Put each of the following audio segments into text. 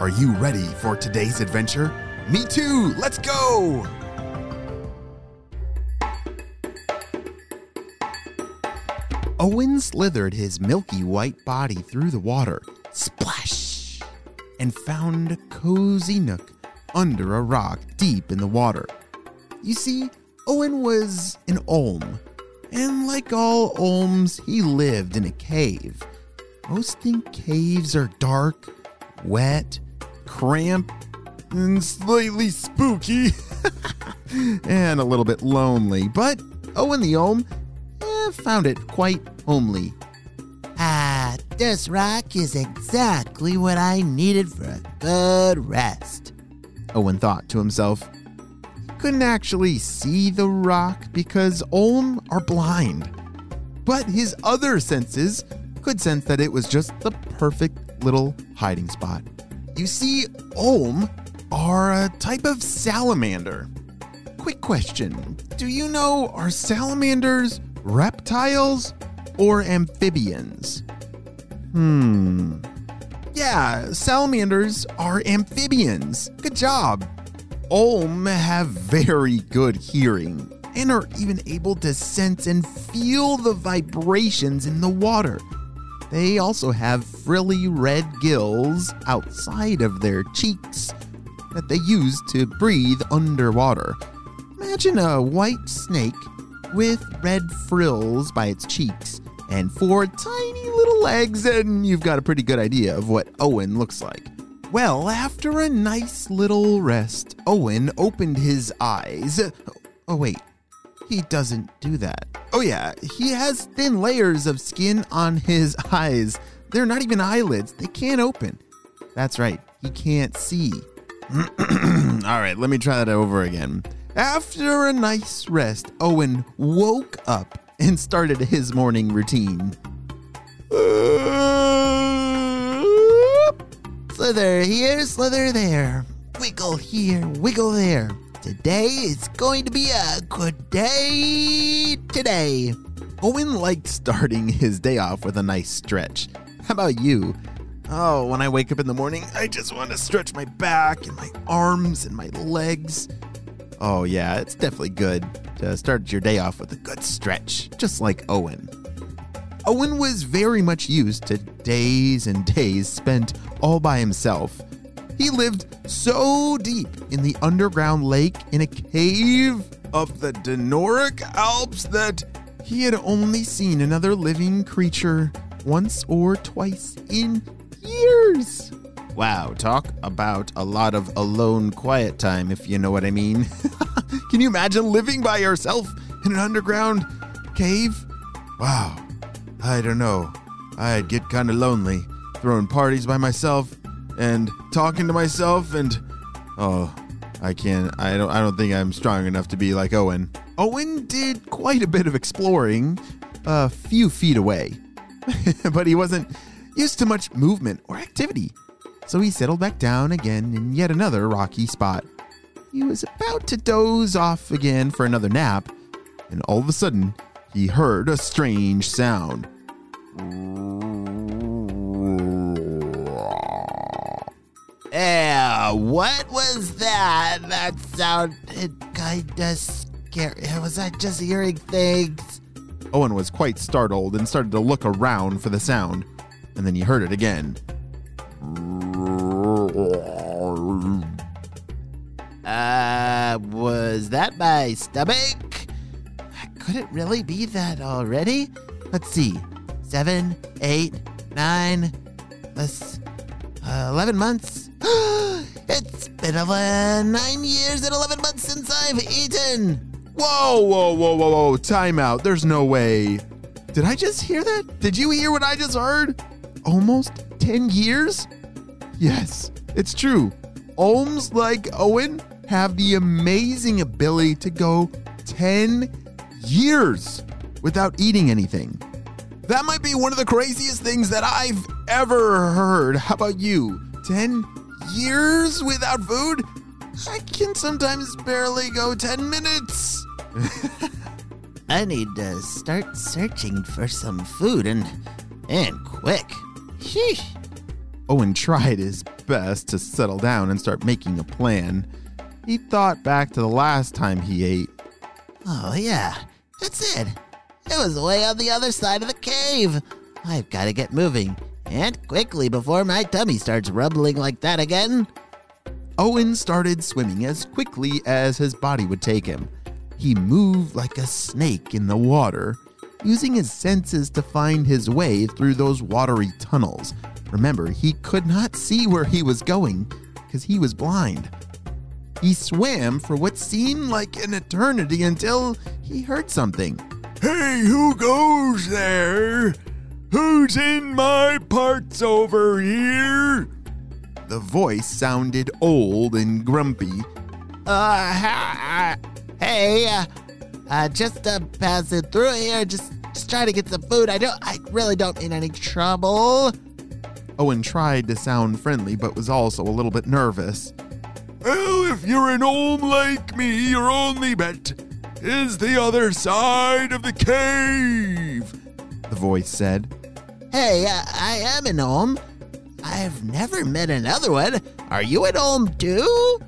are you ready for today's adventure? Me too! Let's go! Owen slithered his milky white body through the water, splash, and found a cozy nook under a rock deep in the water. You see, Owen was an Olm, and like all Olms, he lived in a cave. Most think caves are dark, wet, cramped, and slightly spooky, and a little bit lonely. But Owen the Olm eh, found it quite homely. Ah, this rock is exactly what I needed for a good rest. Owen thought to himself. He couldn't actually see the rock because Olm are blind. But his other senses could sense that it was just the perfect little hiding spot. You see, Olm are a type of salamander. Quick question Do you know are salamanders reptiles or amphibians? Hmm. Yeah, salamanders are amphibians. Good job. Olm have very good hearing and are even able to sense and feel the vibrations in the water. They also have frilly red gills outside of their cheeks that they use to breathe underwater. Imagine a white snake with red frills by its cheeks and four tiny little legs, and you've got a pretty good idea of what Owen looks like. Well, after a nice little rest, Owen opened his eyes. Oh, wait, he doesn't do that. Oh, yeah, he has thin layers of skin on his eyes. They're not even eyelids, they can't open. That's right, he can't see. All right, let me try that over again. After a nice rest, Owen woke up and started his morning routine. Slither here, slither there. Wiggle here, wiggle there. Today is going to be a good day today. Owen liked starting his day off with a nice stretch. How about you? Oh, when I wake up in the morning, I just want to stretch my back and my arms and my legs. Oh, yeah, it's definitely good to start your day off with a good stretch, just like Owen. Owen was very much used to days and days spent all by himself. He lived so deep in the underground lake in a cave of the Dinaric Alps that he had only seen another living creature once or twice in years. Wow, talk about a lot of alone quiet time, if you know what I mean. Can you imagine living by yourself in an underground cave? Wow, I don't know. I'd get kind of lonely throwing parties by myself and talking to myself and oh, I can't I don't I don't think I'm strong enough to be like Owen. Owen did quite a bit of exploring a few feet away. but he wasn't used to much movement or activity. So he settled back down again in yet another rocky spot. He was about to doze off again for another nap, and all of a sudden, he heard a strange sound. Yeah, what was that? That sounded kinda scary. Was I just hearing things? Owen was quite startled and started to look around for the sound, and then he heard it again. Uh, was that my stomach? Could it really be that already? Let's see. Seven, eight, nine, plus uh, 11 months. it's been 11, nine years and 11 months since I've eaten. Whoa, whoa, whoa, whoa, whoa. Time out. There's no way. Did I just hear that? Did you hear what I just heard? Almost 10 years? Yes, it's true. Olms like Owen have the amazing ability to go 10 years without eating anything. That might be one of the craziest things that I've ever heard. How about you? 10 years without food? I can sometimes barely go 10 minutes. I need to start searching for some food and and quick. Sheesh. Oh, Owen tried his best to settle down and start making a plan. He thought back to the last time he ate. Oh yeah, that's it. It was way on the other side of the cave. I've got to get moving and quickly before my tummy starts rumbling like that again. Owen started swimming as quickly as his body would take him. He moved like a snake in the water, using his senses to find his way through those watery tunnels. Remember, he could not see where he was going because he was blind. He swam for what seemed like an eternity until he heard something. Hey, who goes there? Who's in my parts over here? The voice sounded olm and grumpy. Uh, uh, hey, uh, uh, just uh, passing through here. Just, just trying to get some food. I don't, I really don't mean any trouble. Owen tried to sound friendly, but was also a little bit nervous. Well, if you're an old like me, your only bet is the other side of the cave. The voice said. Hey, uh, I am an Olm. I've never met another one. Are you an Olm too?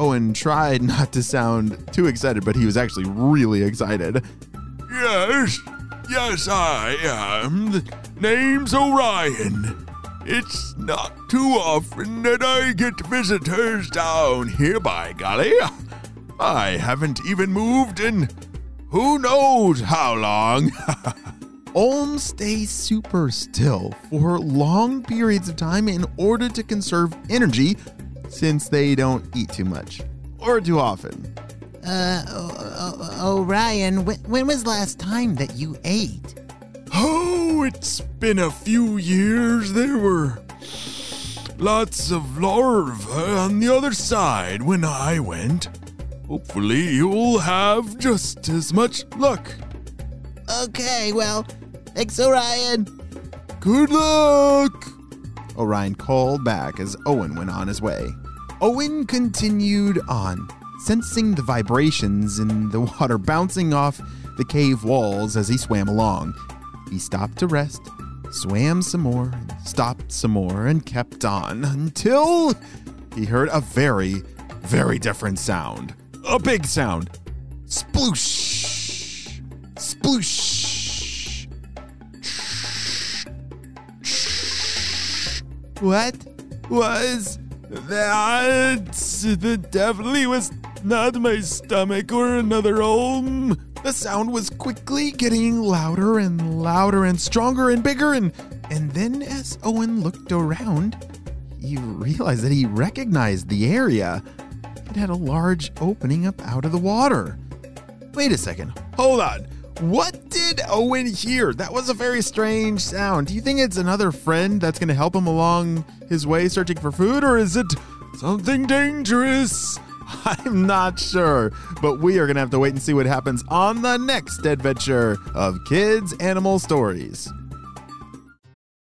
Owen tried not to sound too excited, but he was actually really excited. Yes, yes, I am. Name's Orion. It's not too often that I get visitors down here, by golly. I haven't even moved in who knows how long. Olms stay super still for long periods of time in order to conserve energy since they don't eat too much or too often. Uh, o- o- Orion, when, when was last time that you ate? Oh, it's been a few years. There were lots of larvae on the other side when I went. Hopefully, you'll have just as much luck. Okay, well, thanks, Orion. Good luck! Orion called back as Owen went on his way. Owen continued on, sensing the vibrations in the water bouncing off the cave walls as he swam along. He stopped to rest, swam some more, stopped some more, and kept on until he heard a very, very different sound. A big sound. Sploosh! Sploosh! What was That, that definitely was not my stomach or another home. The sound was quickly getting louder and louder and stronger and bigger and and then as Owen looked around, he realized that he recognized the area. It had a large opening up out of the water. Wait a second. Hold on. What did Owen hear? That was a very strange sound. Do you think it's another friend that's going to help him along his way searching for food or is it Something dangerous. I'm not sure, but we are going to have to wait and see what happens on the next adventure of Kids Animal Stories.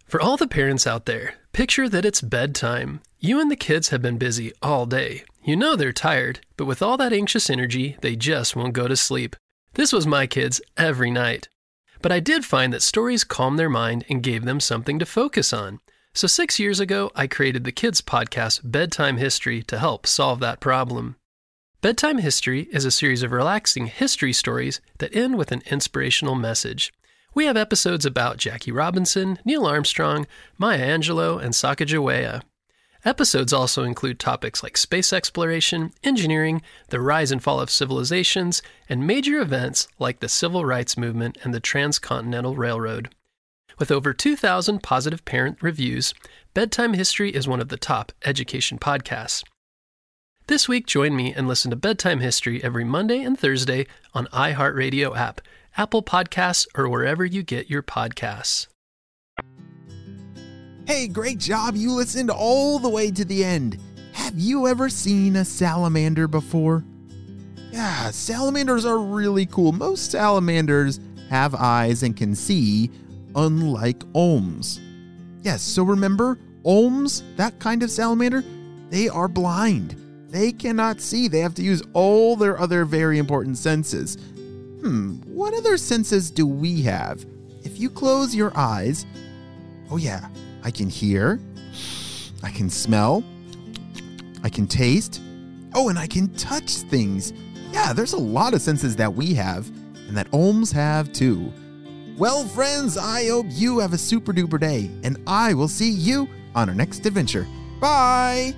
For all the parents out there, picture that it's bedtime. You and the kids have been busy all day. You know they're tired, but with all that anxious energy, they just won't go to sleep. This was my kids every night. But I did find that stories calmed their mind and gave them something to focus on. So, six years ago, I created the kids' podcast, Bedtime History, to help solve that problem. Bedtime History is a series of relaxing history stories that end with an inspirational message. We have episodes about Jackie Robinson, Neil Armstrong, Maya Angelou, and Sacagawea. Episodes also include topics like space exploration, engineering, the rise and fall of civilizations, and major events like the Civil Rights Movement and the Transcontinental Railroad. With over 2,000 positive parent reviews, Bedtime History is one of the top education podcasts. This week, join me and listen to Bedtime History every Monday and Thursday on iHeartRadio app, Apple Podcasts, or wherever you get your podcasts. Hey, great job. You listened all the way to the end. Have you ever seen a salamander before? Yeah, salamanders are really cool. Most salamanders have eyes and can see, unlike olms. Yes, so remember, olms, that kind of salamander, they are blind. They cannot see. They have to use all their other very important senses. Hmm, what other senses do we have? If you close your eyes, oh yeah, I can hear, I can smell, I can taste, oh, and I can touch things. Yeah, there's a lot of senses that we have, and that Olms have too. Well, friends, I hope you have a super duper day, and I will see you on our next adventure. Bye!